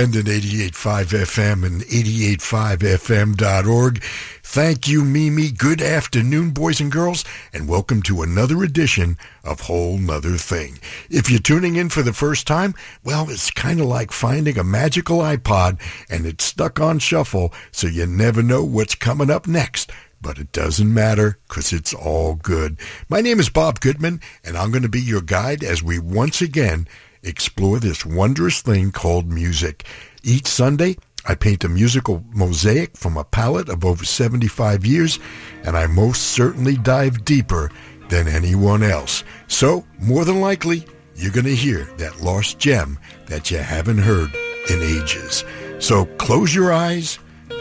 independent 88.5 FM and 88.5fm.org. Thank you, Mimi. Good afternoon, boys and girls, and welcome to another edition of Whole Nother Thing. If you're tuning in for the first time, well, it's kind of like finding a magical iPod and it's stuck on shuffle, so you never know what's coming up next. But it doesn't matter because it's all good. My name is Bob Goodman, and I'm going to be your guide as we once again explore this wondrous thing called music. Each Sunday, I paint a musical mosaic from a palette of over 75 years, and I most certainly dive deeper than anyone else. So, more than likely, you're going to hear that lost gem that you haven't heard in ages. So close your eyes,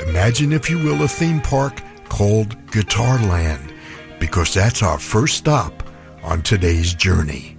imagine, if you will, a theme park called Guitarland, because that's our first stop on today's journey.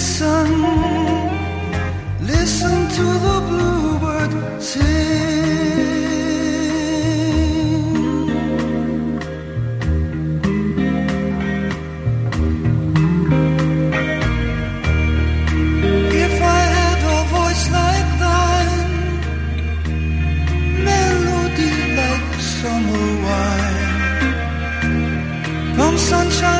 Listen Listen to the bluebird sing. If I had a voice like thine, melody like summer wine, from Sunshine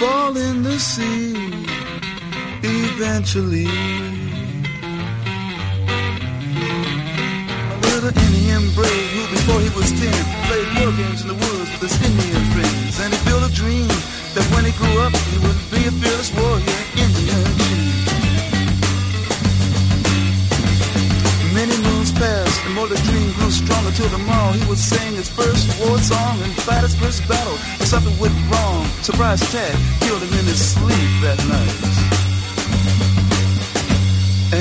fall in the sea eventually. A little Indian brave who before he was ten played war games in the woods with his Indian friends. And he built a dream that when he grew up he would be a fearless warrior Indian chief. Many moons passed and more the dream grew stronger till tomorrow he would sing his first war song and fight his first battle. But something went wrong. Surprise attack killed him in his sleep that night.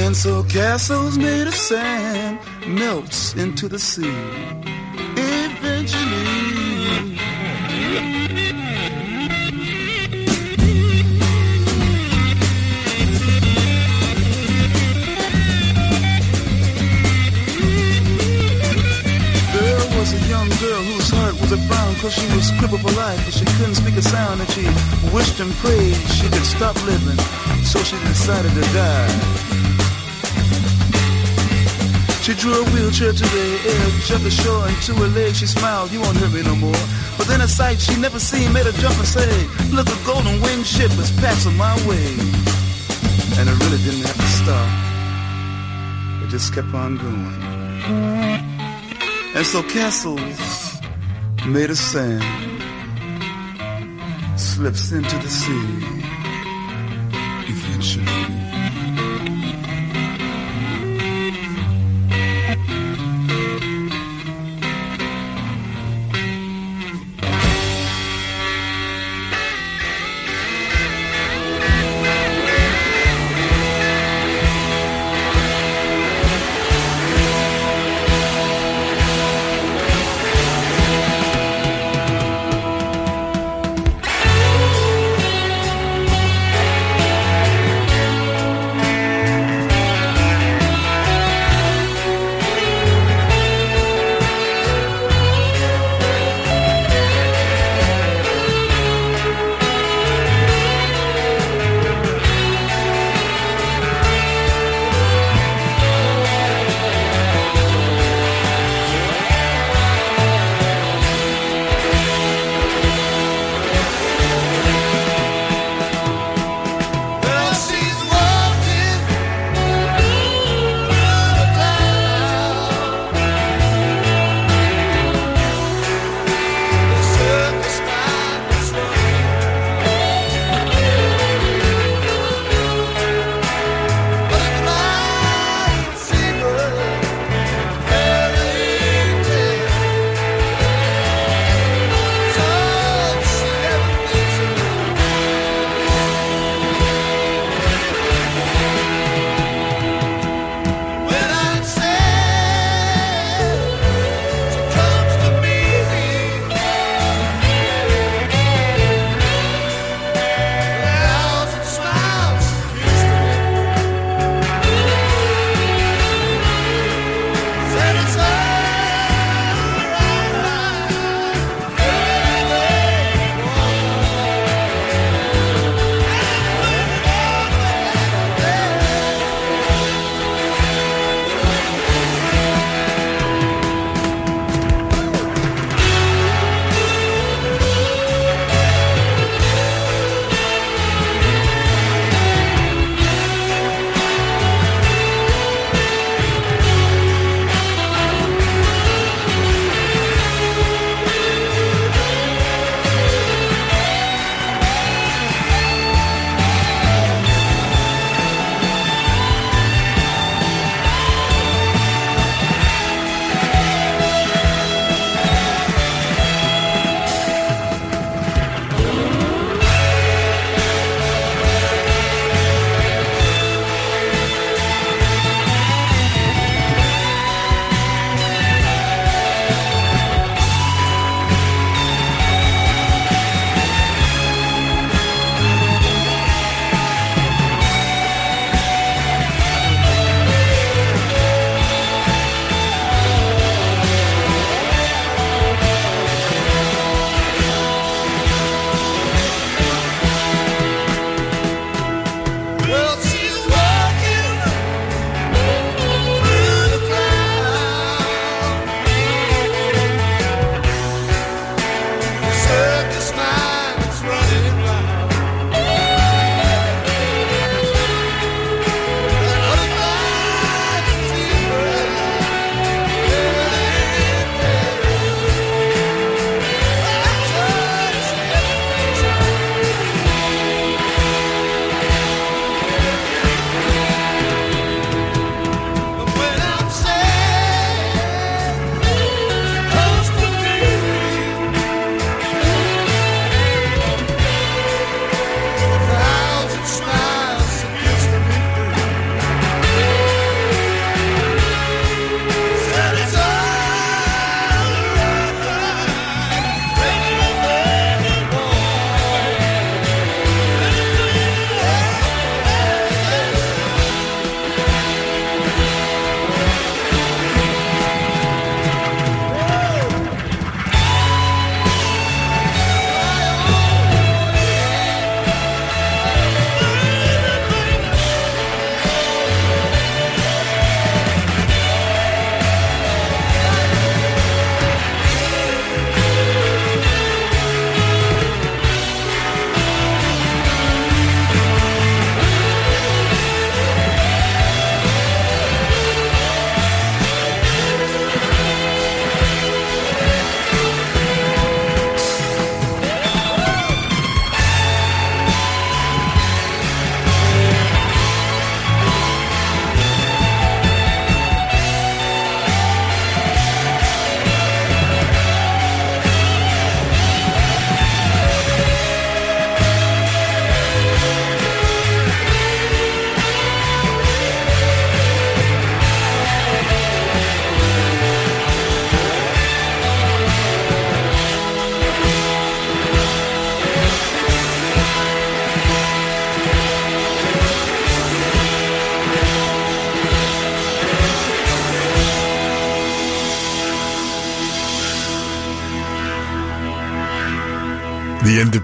And so castles made of sand melts into the sea. Whose heart was a frown cause she was crippled for life but she couldn't speak a sound and she wished and prayed she could stop living so she decided to die. She drew a wheelchair to the edge of the shore and to her leg she smiled, you won't hurt me no more. But then a sight she never seen made her jump and say, look, a golden winged ship is passing my way. And it really didn't have to stop. It just kept on going. And so castles made of sand slips into the sea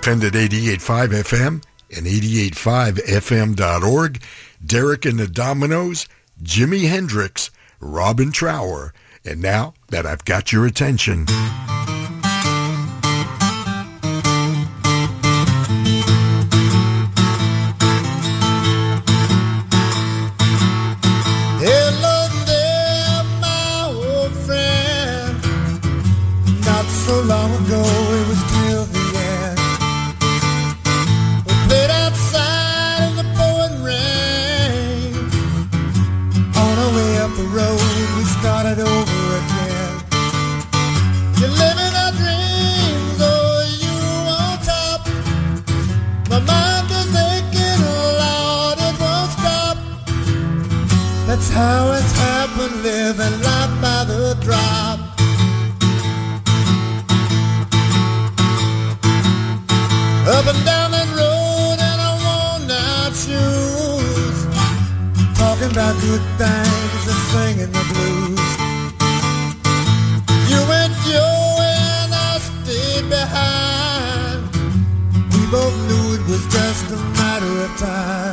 Independent 88.5 FM and 88.5fm.org, Derek and the Dominos, Jimi Hendrix, Robin Trower, and now that I've got your attention. How it's happened, living life by the drop. Up and down that road in our worn out shoes. Talking about good things and singing the blues. You went your way and I stayed behind. We both knew it was just a matter of time.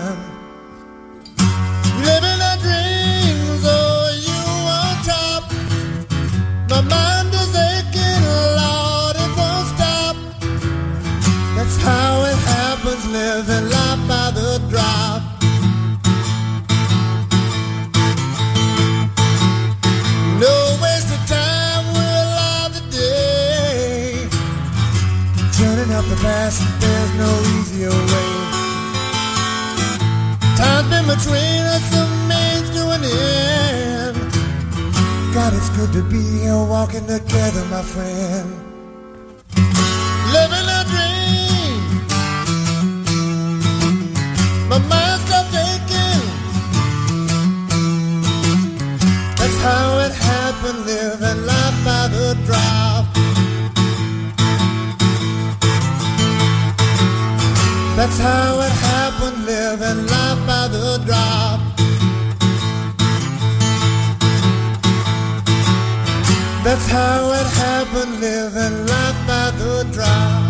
Good to be here walking together, my friend. Living a dream. My mind stopped aching. That's how it happened, living life by the drop. That's how That's how it happened, living life by the drop.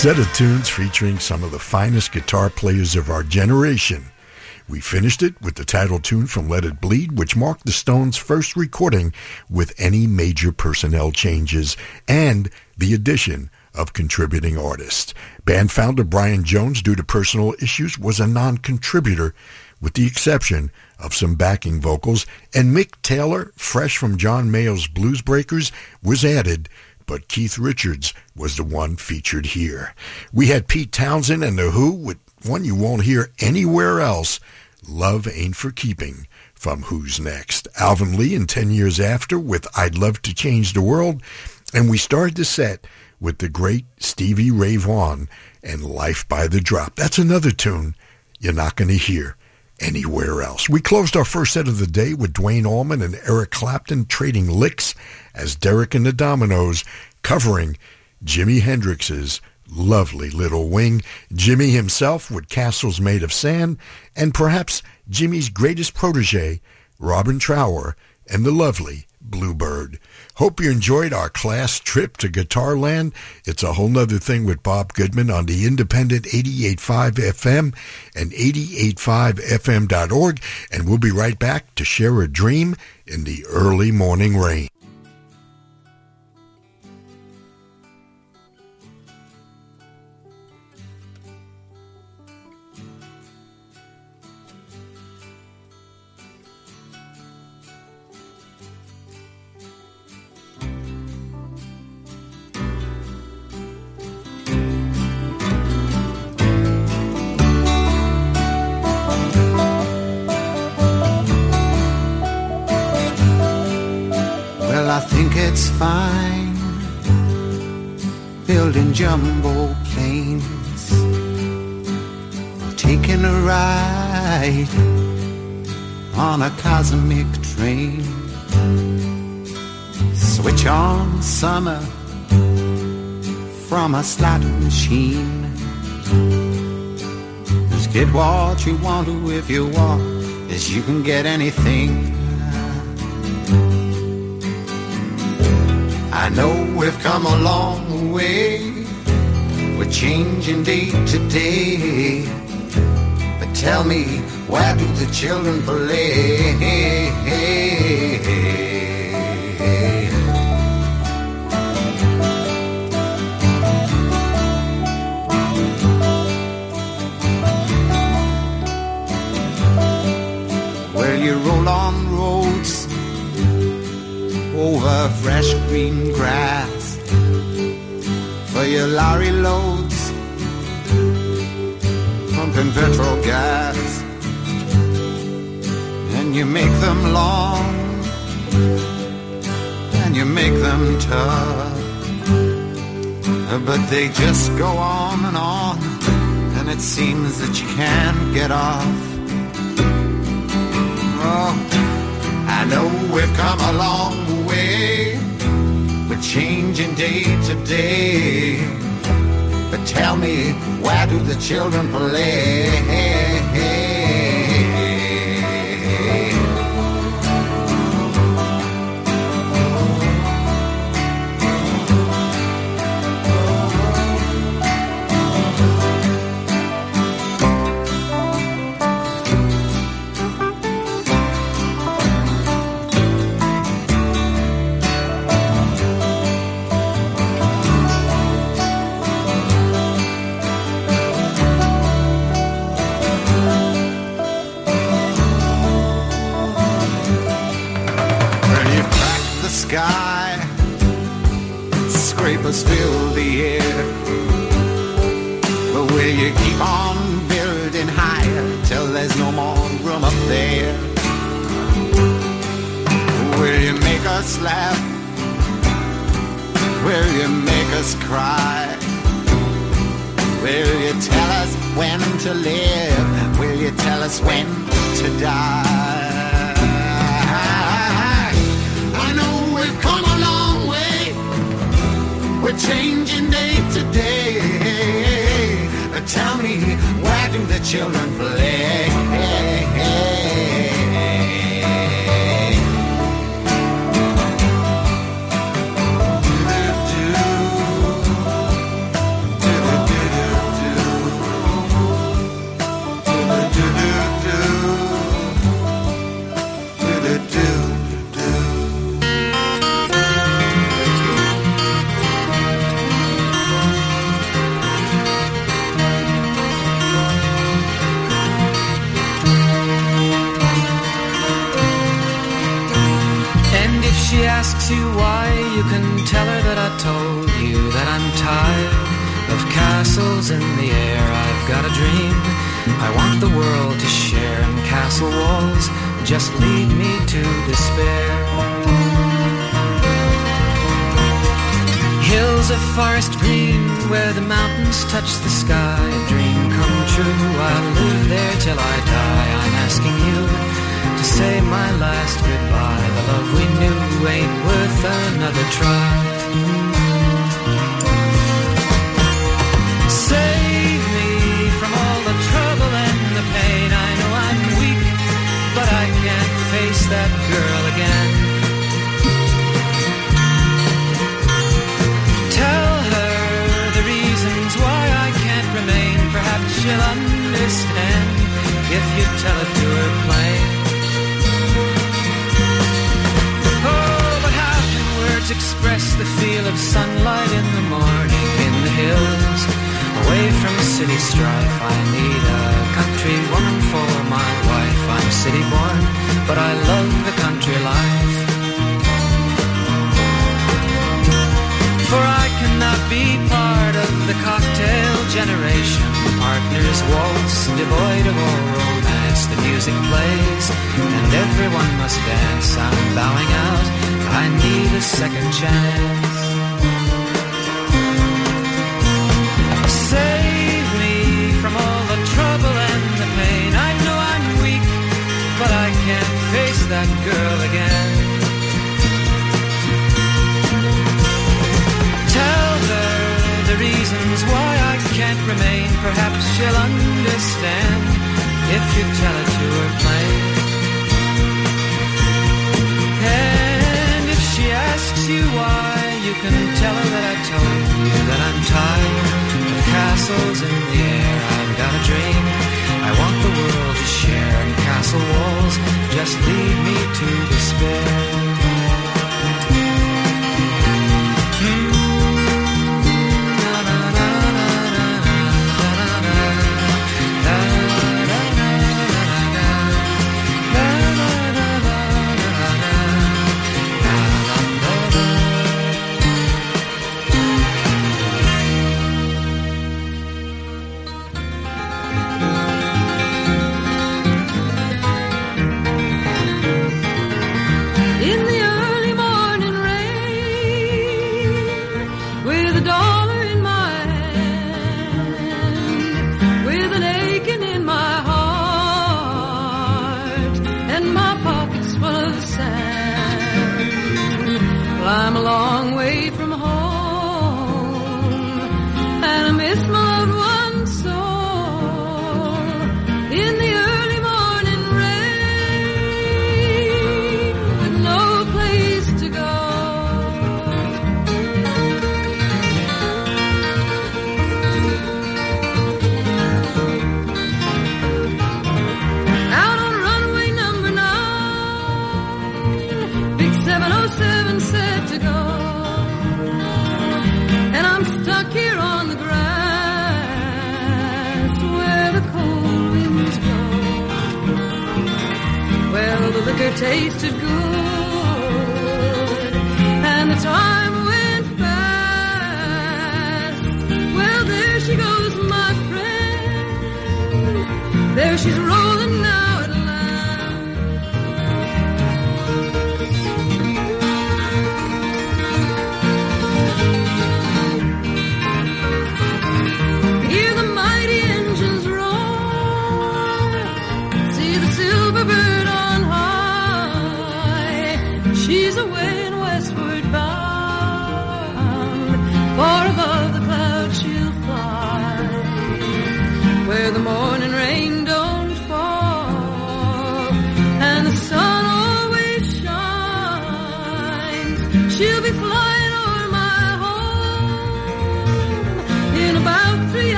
Set of tunes featuring some of the finest guitar players of our generation. We finished it with the title tune from Let It Bleed, which marked the Stones' first recording with any major personnel changes, and the addition of contributing artists. Band founder Brian Jones, due to personal issues, was a non-contributor with the exception of some backing vocals, and Mick Taylor, fresh from John Mayall's Blues Breakers, was added, but Keith Richards was the one featured here. We had Pete Townshend and The Who with one you won't hear anywhere else, Love Ain't For Keeping from Who's Next. Alvin Lee and 10 Years After with I'd Love to Change the World, and we started the set with the great Stevie Ray Vaughan and Life by the Drop. That's another tune you're not going to hear anywhere else. We closed our first set of the day with Duane Allman and Eric Clapton trading licks as Derek and the Dominos covering Jimi Hendrix's lovely little wing, Jimi himself with Castles Made of Sand, and perhaps Jimi's greatest protege, Robin Trower, and the lovely Bluebird. Hope you enjoyed our class trip to Guitar Land. It's a whole nother thing with Bob Goodman on the independent 88.5 FM and 88.5fm.org. And we'll be right back to share a dream in the early morning rain. I think it's fine building jumbo planes, taking a ride on a cosmic train. Switch on summer from a slot machine. Just get what you want to if you want, as you can get anything. I know we've come a long way. We're changing day to day. But tell me, where do the children play? You roll on roads over fresh green grass for your lorry loads, pumping petrol gas, and you make them long and you make them tough, but they just go on and on, and it seems that you can't get off. Oh, I know we've come a long way. We're changing day to day. But tell me, where do the children play? you why. You can tell her that I told you that I'm tired of castles in the air. I've got a dream. I want the world to share And castle walls. Just lead me to despair.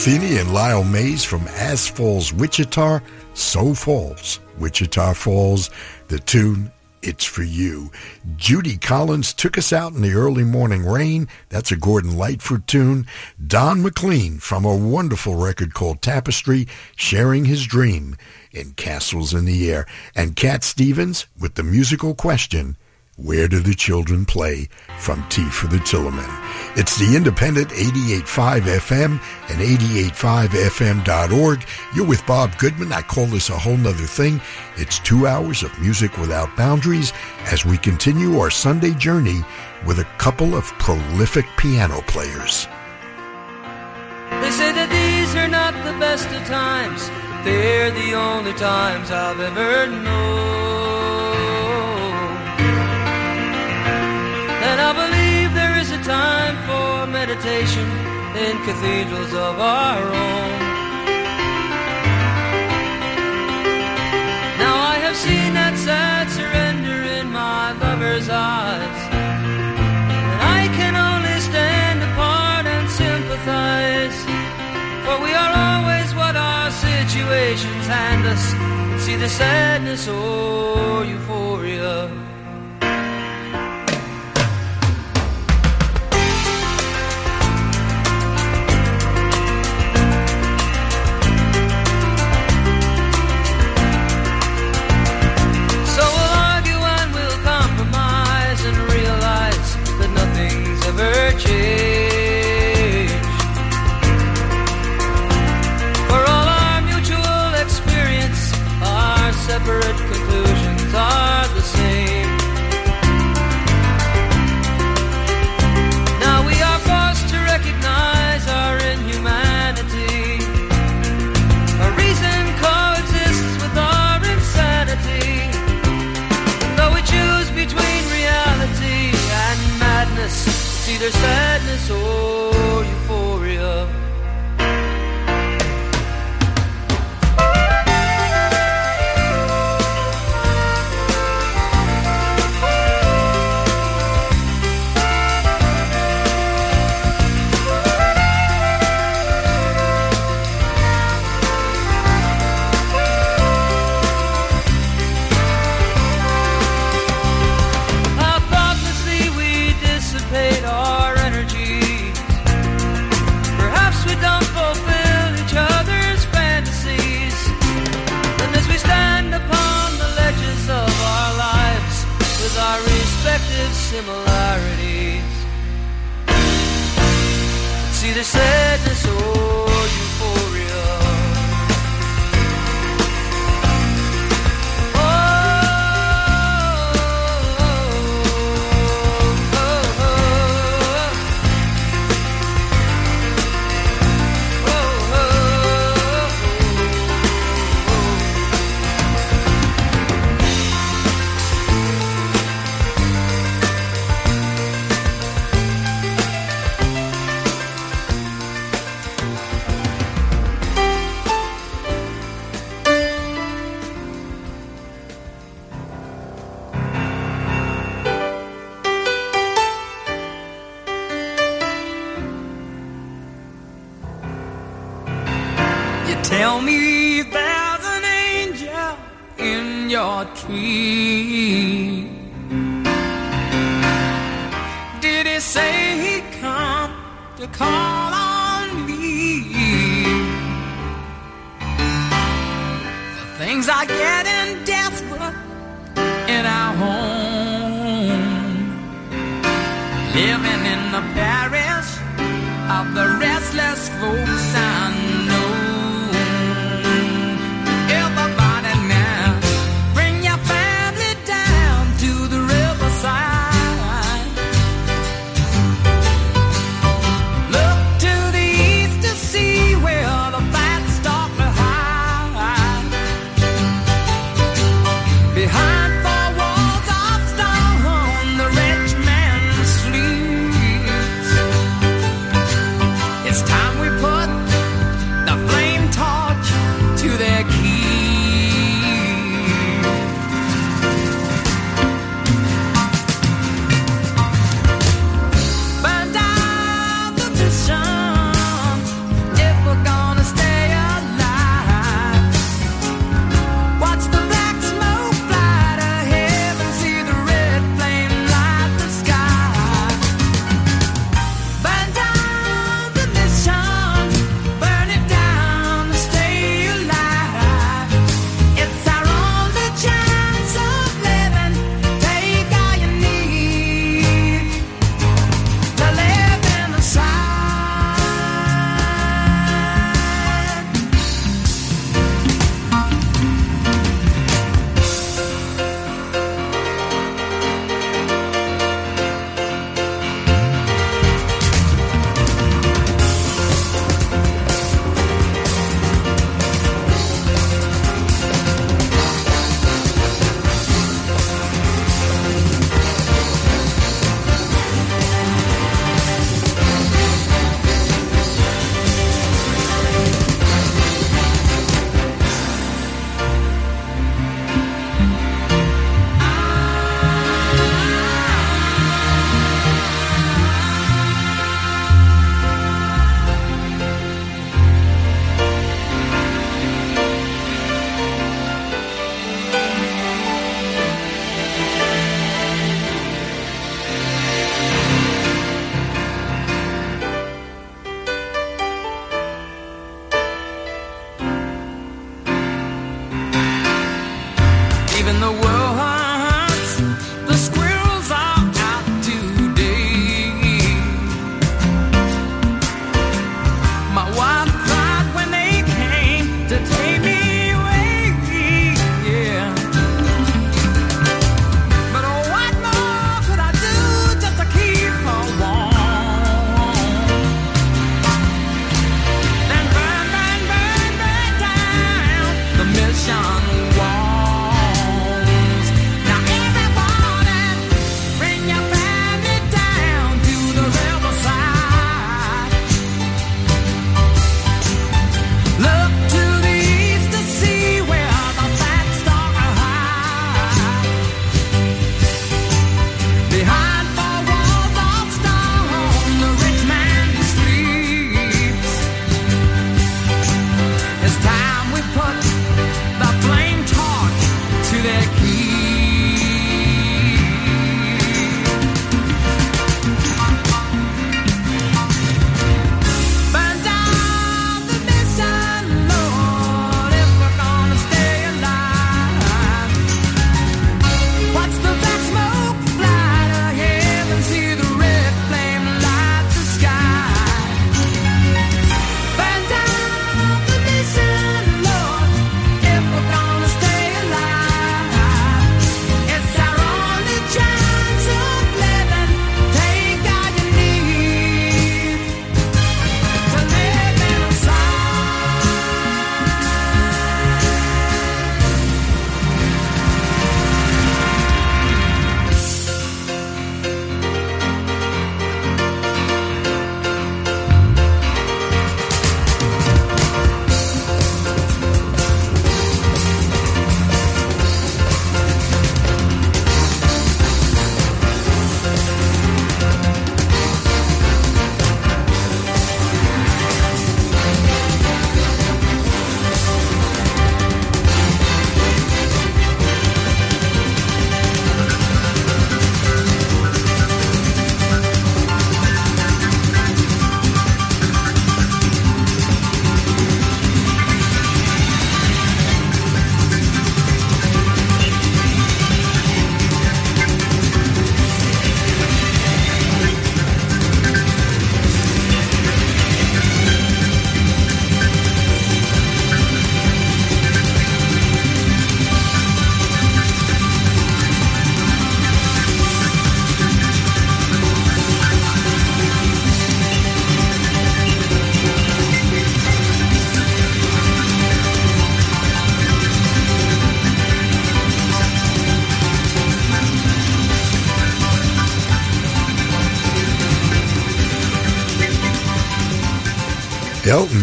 Metheny and Lyle Mays from As Falls, Wichita. So Falls, Wichita Falls. The tune, It's For You. Judy Collins took us out in the early morning rain. That's a Gordon Lightfoot tune. Don McLean from a wonderful record called Tapestry, sharing his dream in Castles in the Air. And Cat Stevens with the musical question, where do the children play? From Tea for the Tillerman. It's the independent 88.5 FM and 88.5fm.org. You're with Bob Goodman. I call this a whole nother thing. It's two hours of music without boundaries as we continue our Sunday journey with a couple of prolific piano players. They say that these are not the best of times, but they're the only times I've ever known. I believe there is a time for meditation in cathedrals of our own. Now I have seen that sad surrender in my lover's eyes. And I can only stand apart and sympathize. For we are always what our situations hand us. See the sadness or euphoria. Either sadness or respective similarities,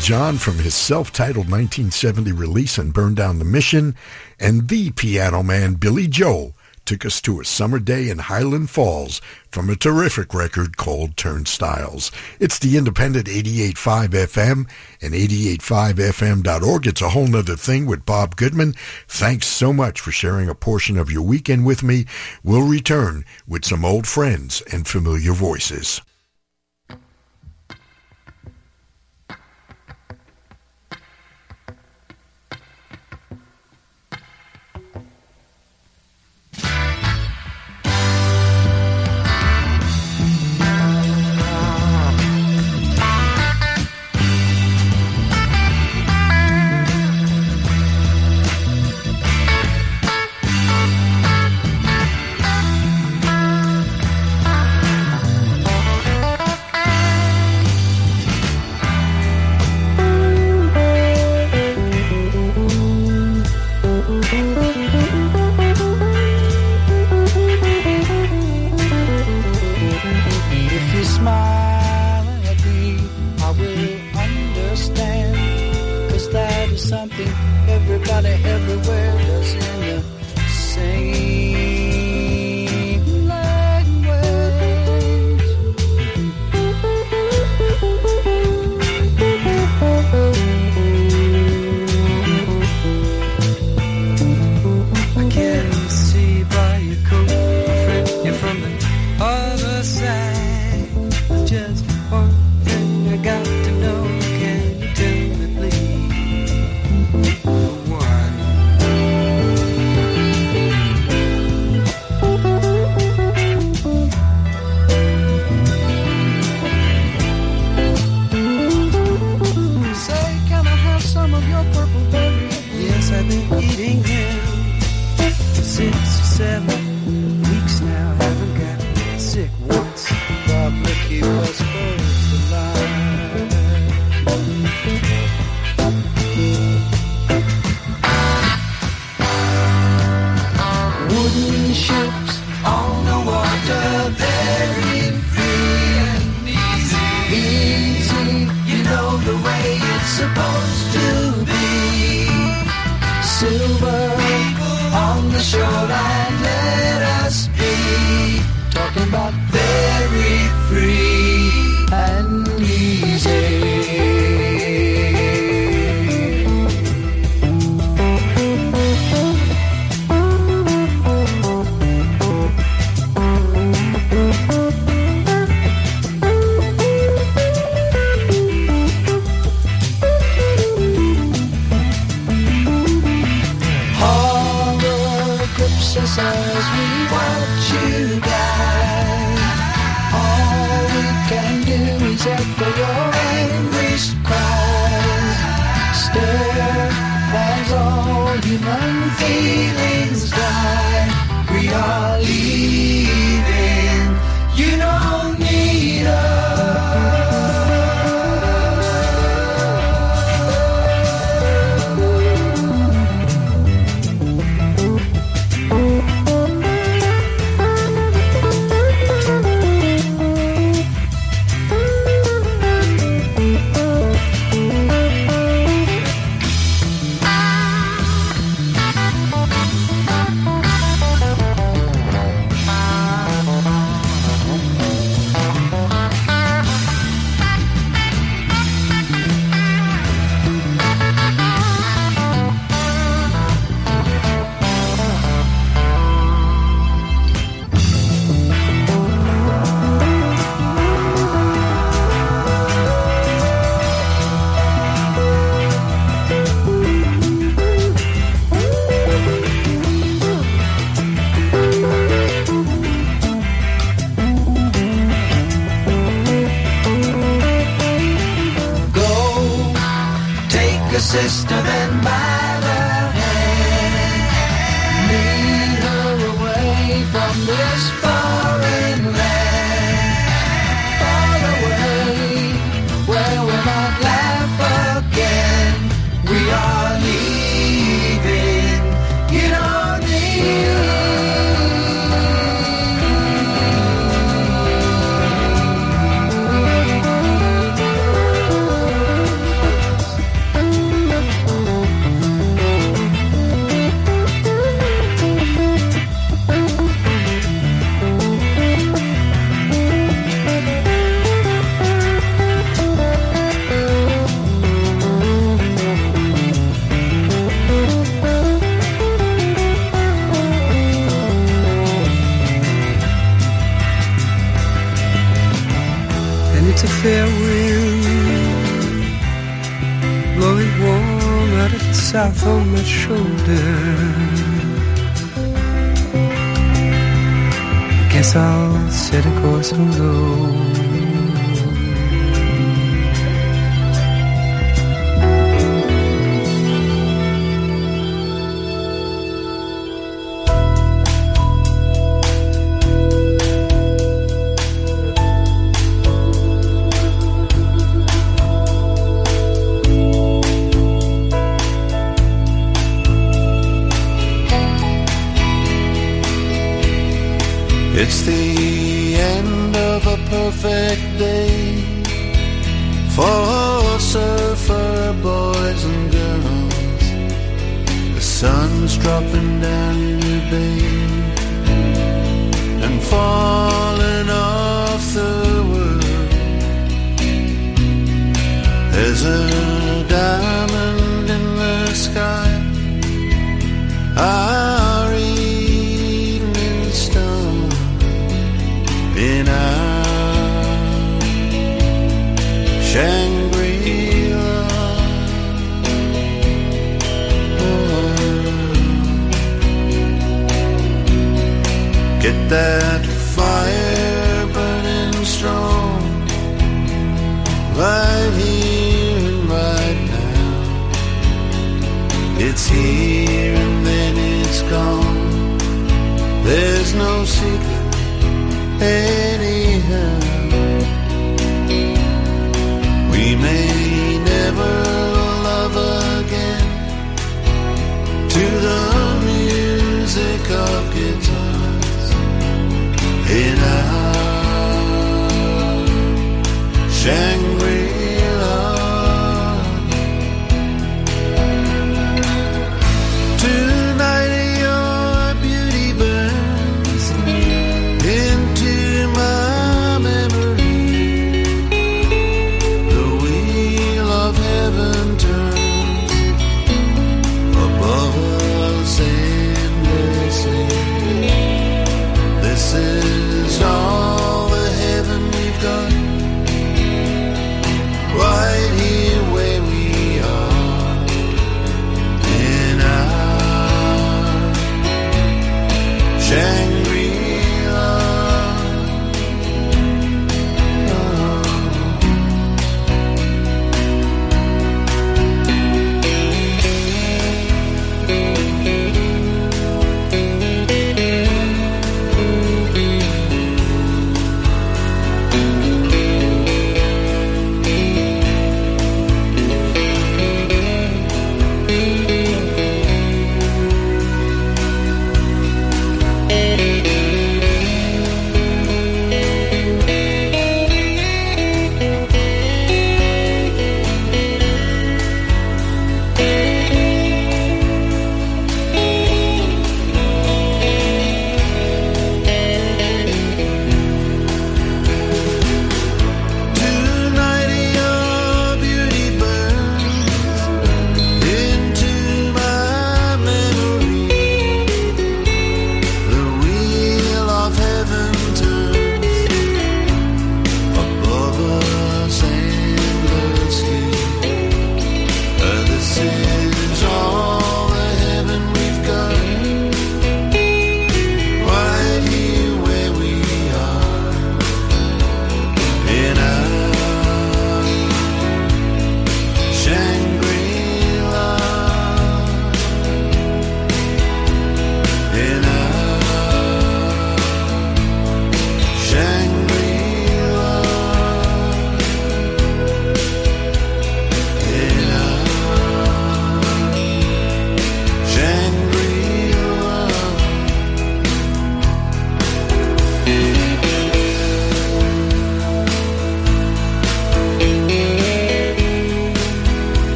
John from his self-titled 1970 release and Burn Down the Mission, and the piano man Billy Joel took us to a summer day in Highland Falls from a terrific record called Turnstiles. It's the independent 88.5 FM and 88.5fm.org. It's a whole nother thing with Bob Goodman. Thanks so much for sharing a portion of your weekend with me. We'll return with some old friends and familiar voices.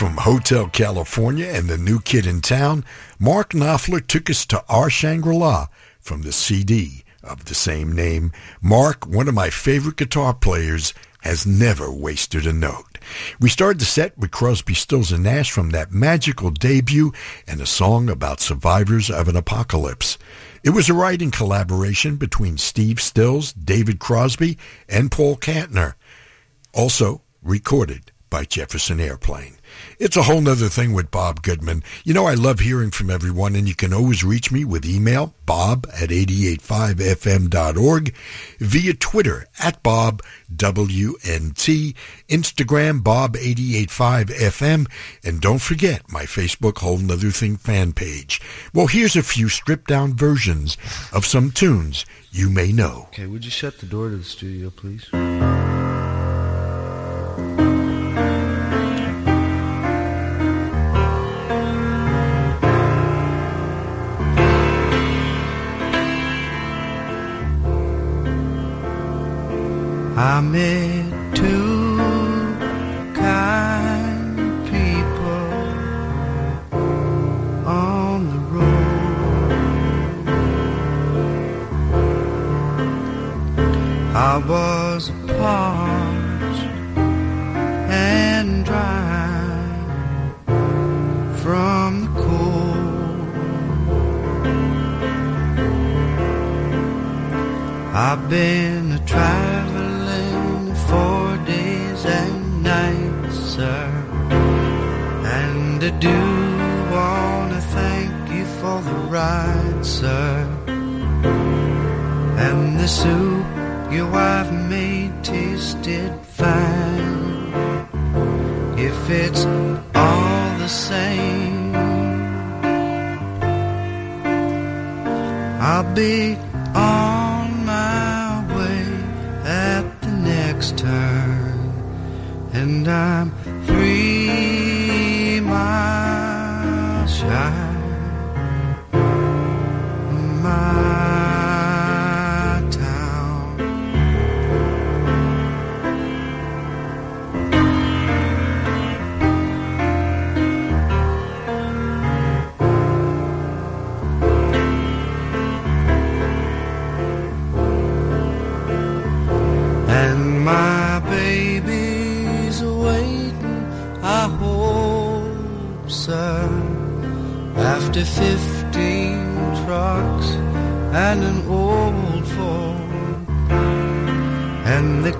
From Hotel California and the new kid in town, Mark Knopfler took us to our Shangri-La from the CD of the same name. Mark, one of my favorite guitar players, has never wasted a note. We started the set with Crosby, Stills, and Nash from that magical debut and a song about survivors of an apocalypse. It was a writing collaboration between Steve Stills, David Crosby, and Paul Kantner. Also recorded by Jefferson Airplane. It's a whole nother thing with Bob Goodman. You know, I love hearing from everyone, and you can always reach me with email, bob at 885fm.org, via Twitter, at Bob WNT, Instagram, Bob885FM, and don't forget my Facebook Whole Nother Thing fan page. Well, here's a few stripped-down versions of some tunes you may know. Okay, would you shut the door to the studio, please? I met two kind people on the road. I was parched and dry from the cold. I've been a traveling I do wanna thank you for the ride, sir. And the soup your wife made tasted fine. If it's all the same, I'll be on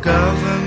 government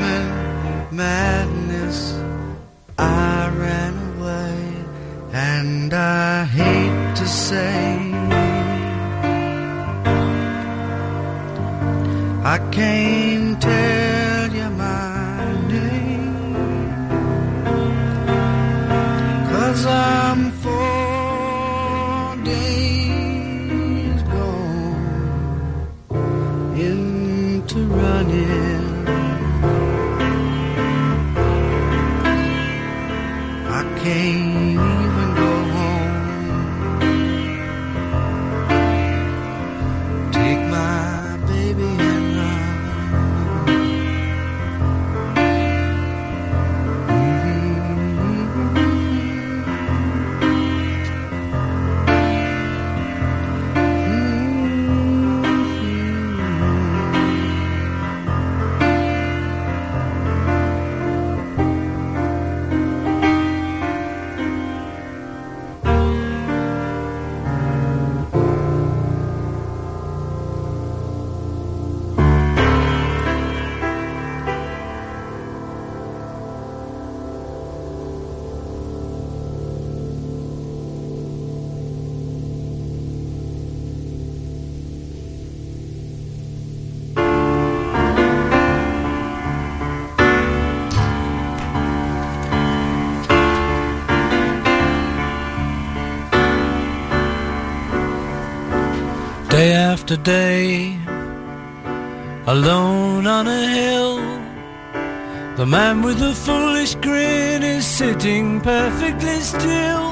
after day, alone on a hill, the man with the foolish grin is sitting perfectly still.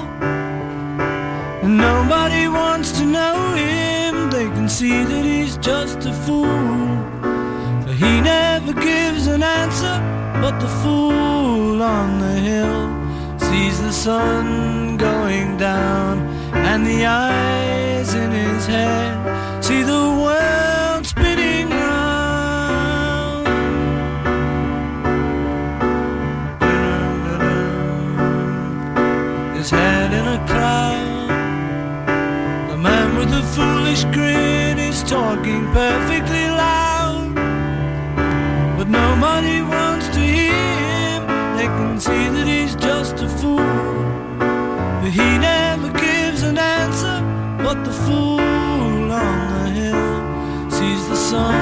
Nobody wants to know him, they can see that he's just a fool. For he never gives an answer, but the fool on the hill sees the sun going down and the eyes in his head foolish grin is talking perfectly loud. But nobody wants to hear him. They can see that he's just a fool. But he never gives an answer. But the fool on the hill sees the sun.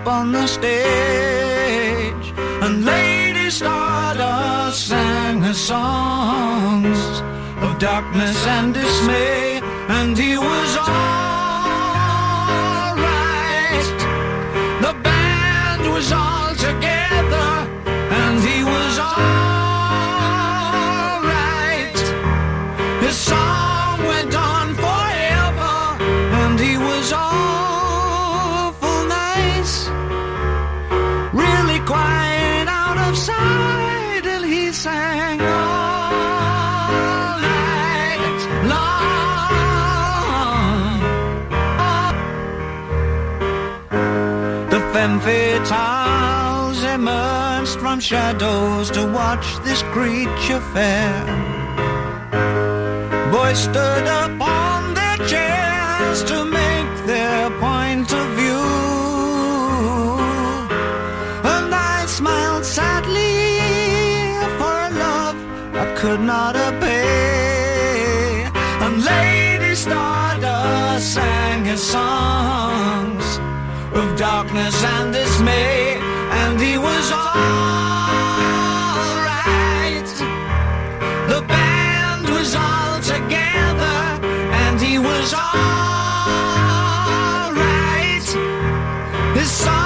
up on the stairs This song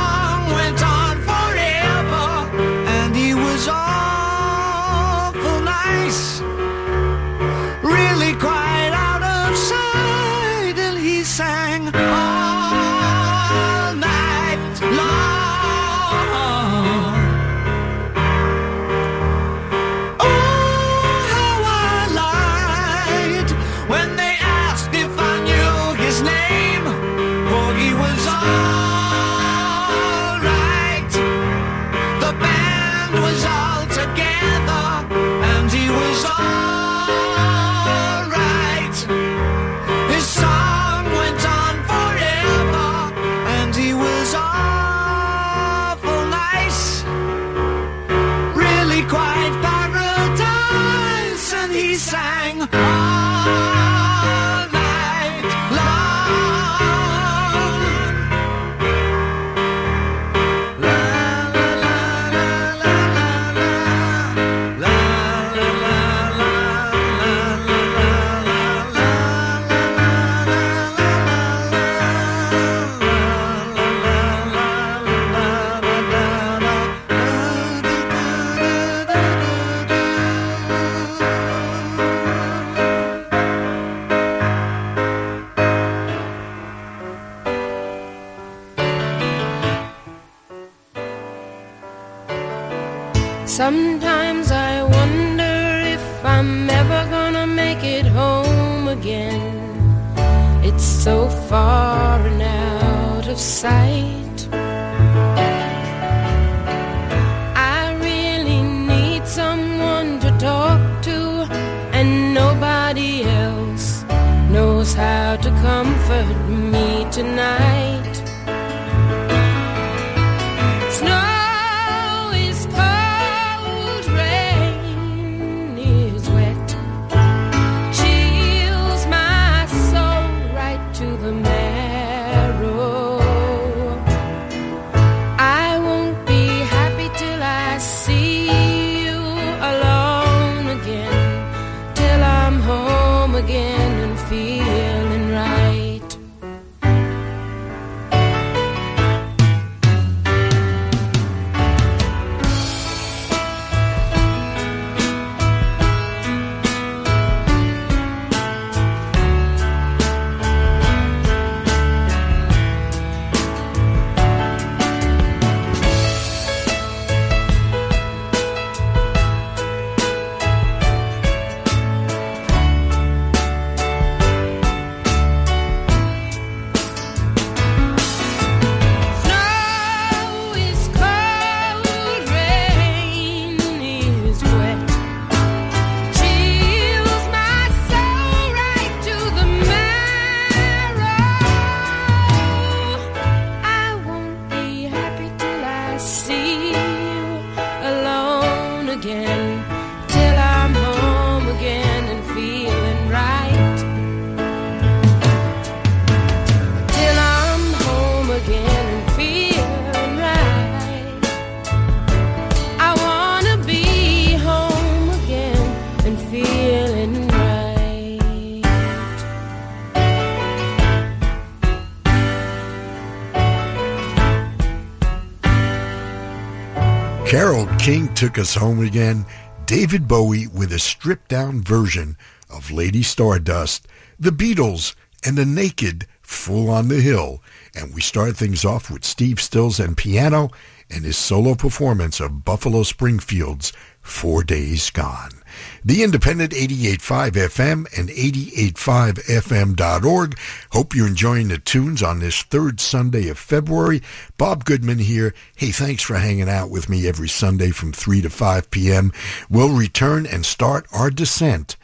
King took us home again. David Bowie with a stripped down version of Lady Stardust, the Beatles, and the Naked Fool on the Hill. And we start things off with Steve Stills and piano and his solo performance of Buffalo Springfield's Four Days Gone. The Independent 88.5 FM and 88.5fm.org. Hope you're enjoying the tunes on this third Sunday of February. Bob Goodman here. Hey, thanks for hanging out with me every Sunday from 3 to 5 p.m. We'll return and start our descent,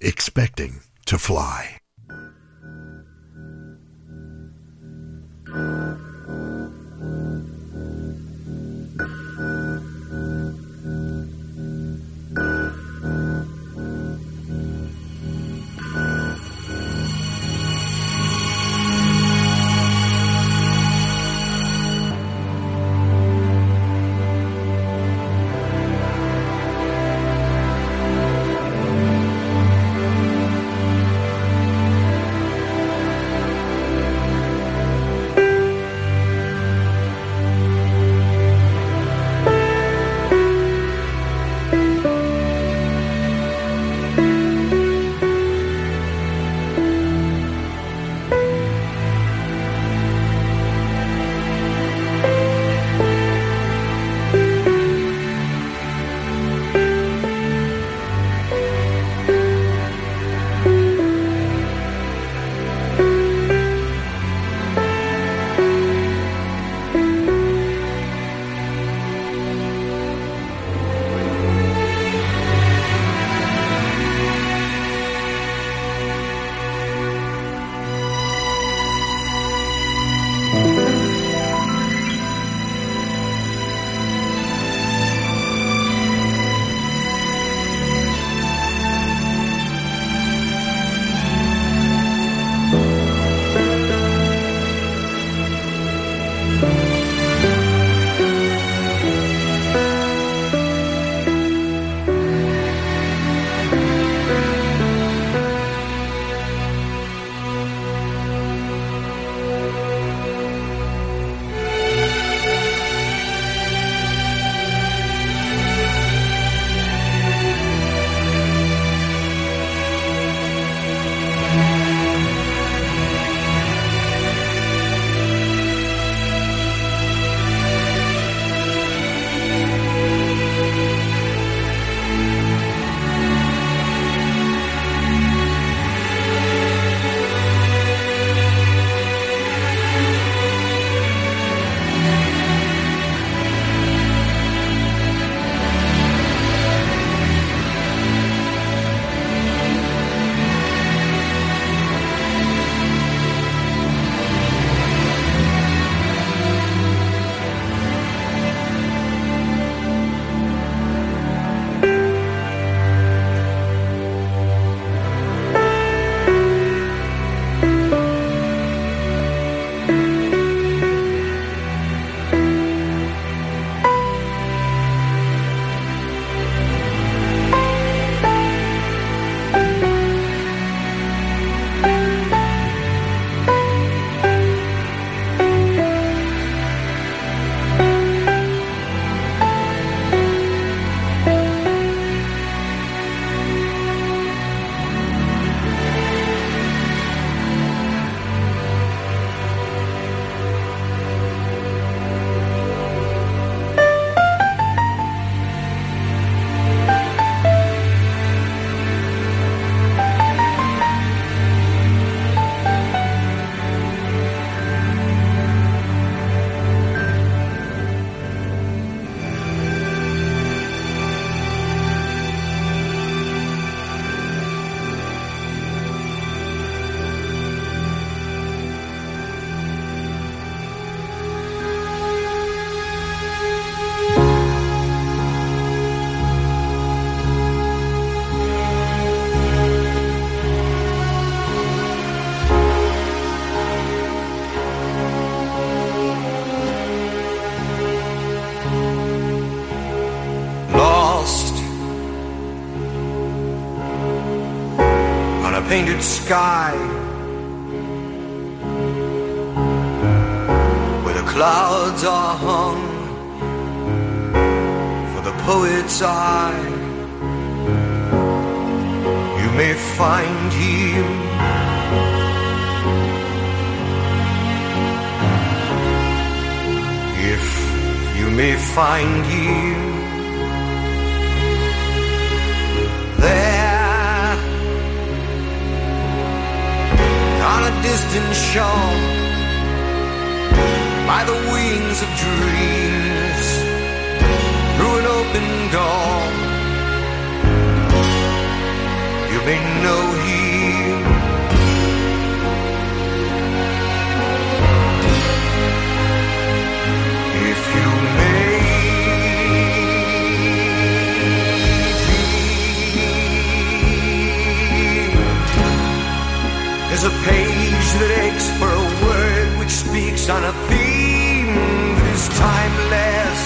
expecting to fly. Sky. Where the clouds are hung for the poet's eye. You may find him. If you may find him distant shore. By the wings of dreams through an open door. You may know him if you There's a page that aches for a word which speaks on a theme that is timeless.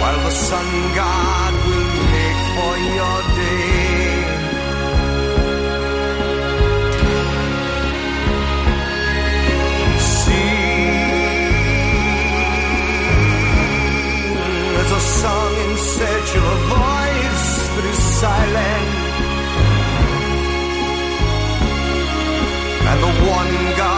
While the sun god will make for your day. Sing as a song in search of a voice that is silent. The one God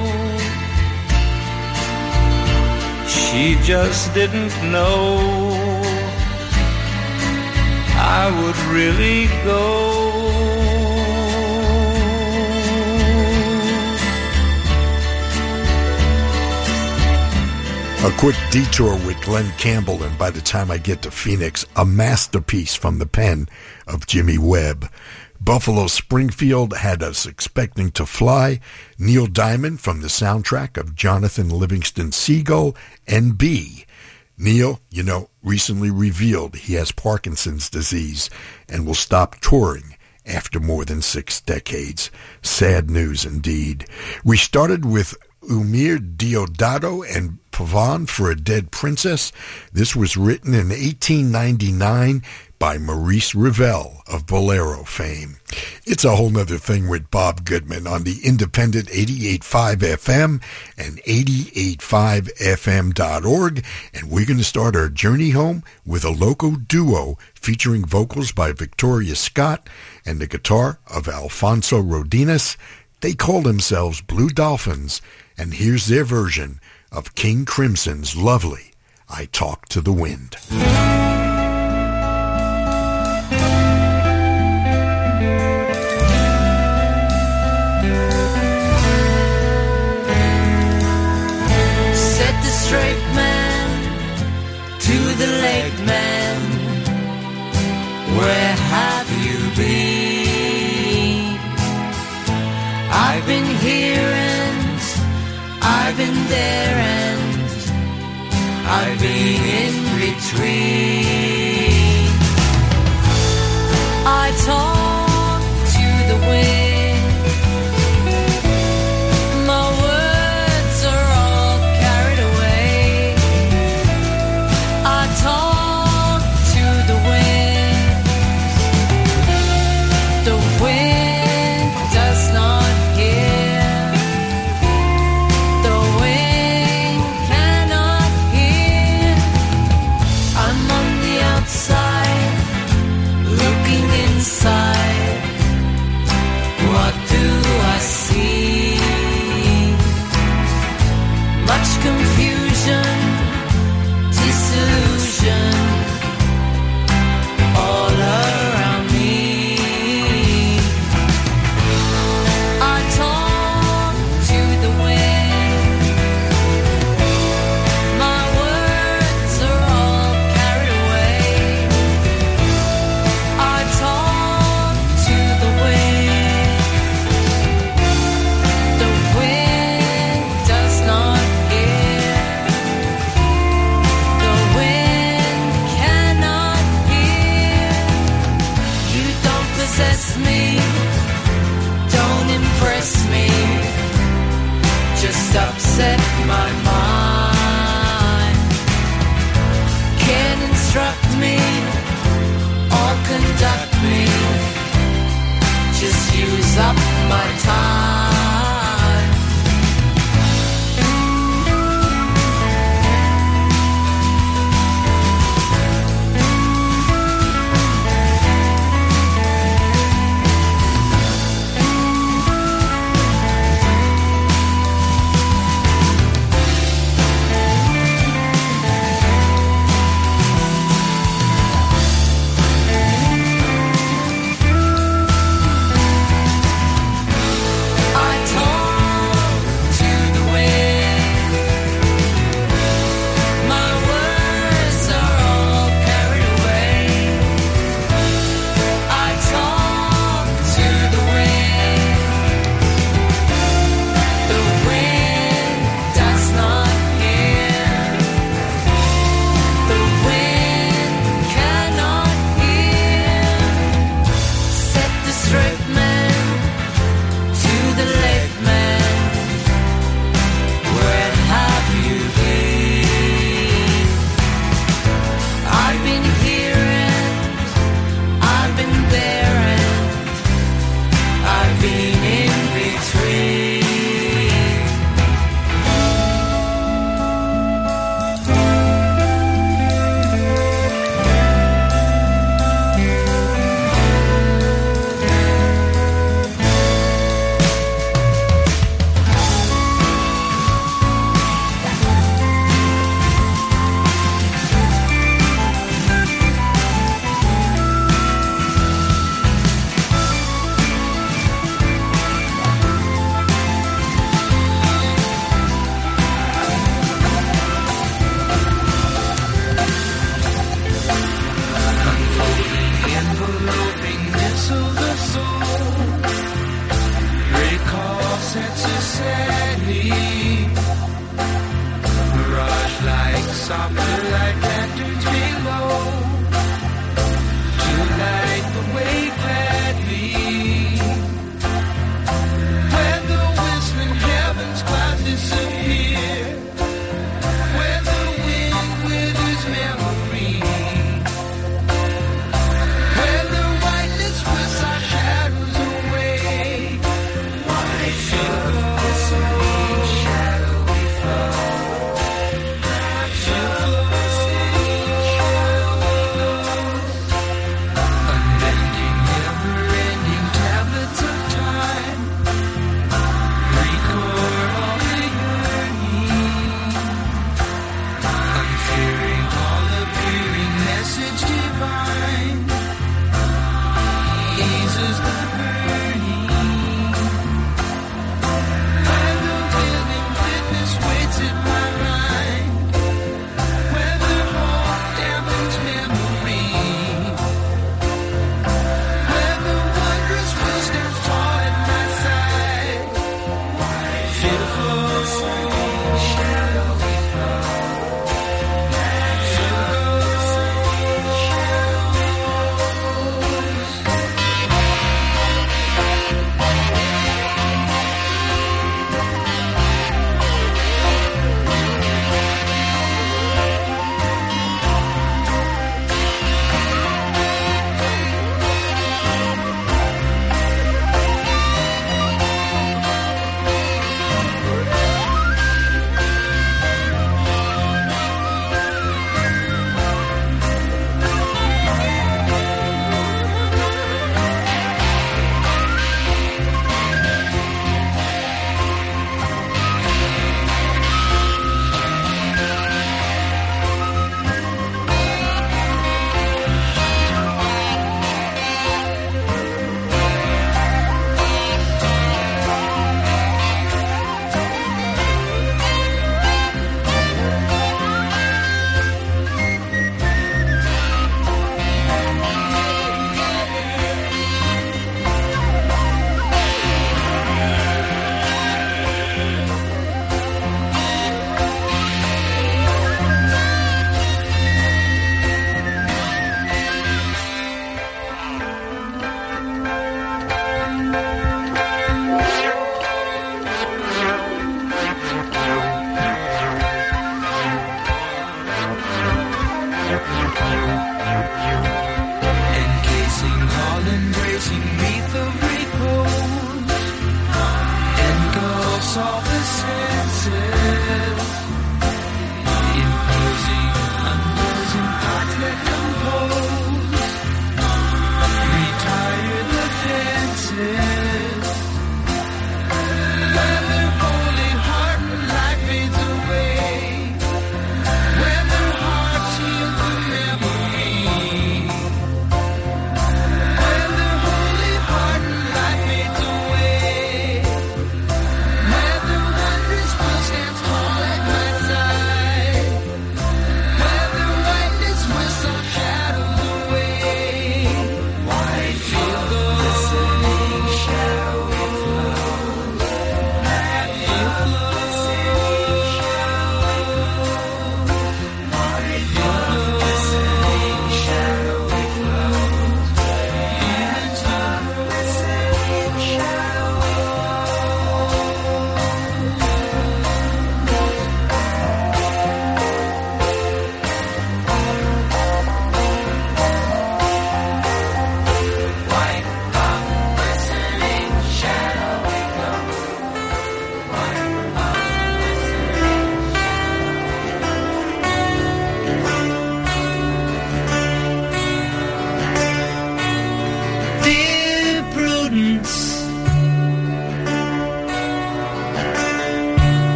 She just didn't know I would really go. A quick detour with Glen Campbell, and by the time I get to Phoenix, a masterpiece from the pen of Jimmy Webb. Buffalo Springfield had us expecting to fly. Neil Diamond from the soundtrack of Jonathan Livingston Seagull and B. Neil, you know, recently revealed he has Parkinson's disease and will stop touring after more than six decades. Sad news indeed. We started with Umir Diodato and Pavane for a Dead Princess. This was written in 1899 by Maurice Ravel of Bolero fame. It's a whole nother thing with Bob Goodman on the independent 88.5 FM and 88.5fm.org. And we're going to start our journey home with a local duo featuring vocals by Victoria Scott and the guitar of Alfonso Rodinas. They call themselves Blue Dolphins, and here's their version of King Crimson's lovely I Talk to the Wind. Where have you been? I've been here and I've been there and I've been in between. I talk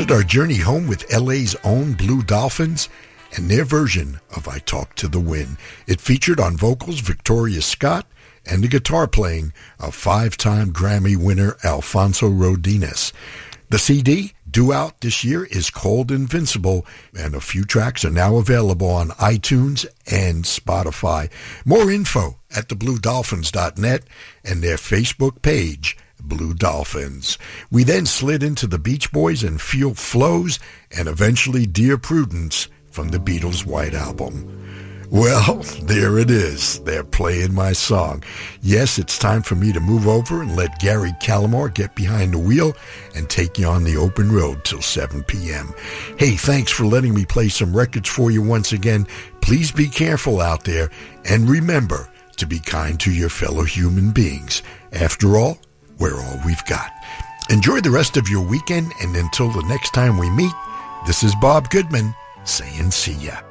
started our journey home with LA's own Blue Dolphins and their version of I Talk to the Wind. It featured on vocals Victoria Scott and the guitar playing of five-time Grammy winner Alfonso Rodines. The CD due out this year is called Invincible, and a few tracks are now available on iTunes and Spotify. More info at thebluedolphins.net and their Facebook page, Blue Dolphins. We then slid into the Beach Boys and Feel Flows, and eventually Dear Prudence from the Beatles' White Album. Well, there it is. They're playing my song. Yes, it's time for me to move over and let Gary Calamar get behind the wheel and take you on the open road till 7 p.m. Hey, thanks for letting me play some records for you once again. Please be careful out there and remember to be kind to your fellow human beings. After all, we're all we've got. Enjoy the rest of your weekend and until the next time we meet, this is Bob Goodman saying see ya.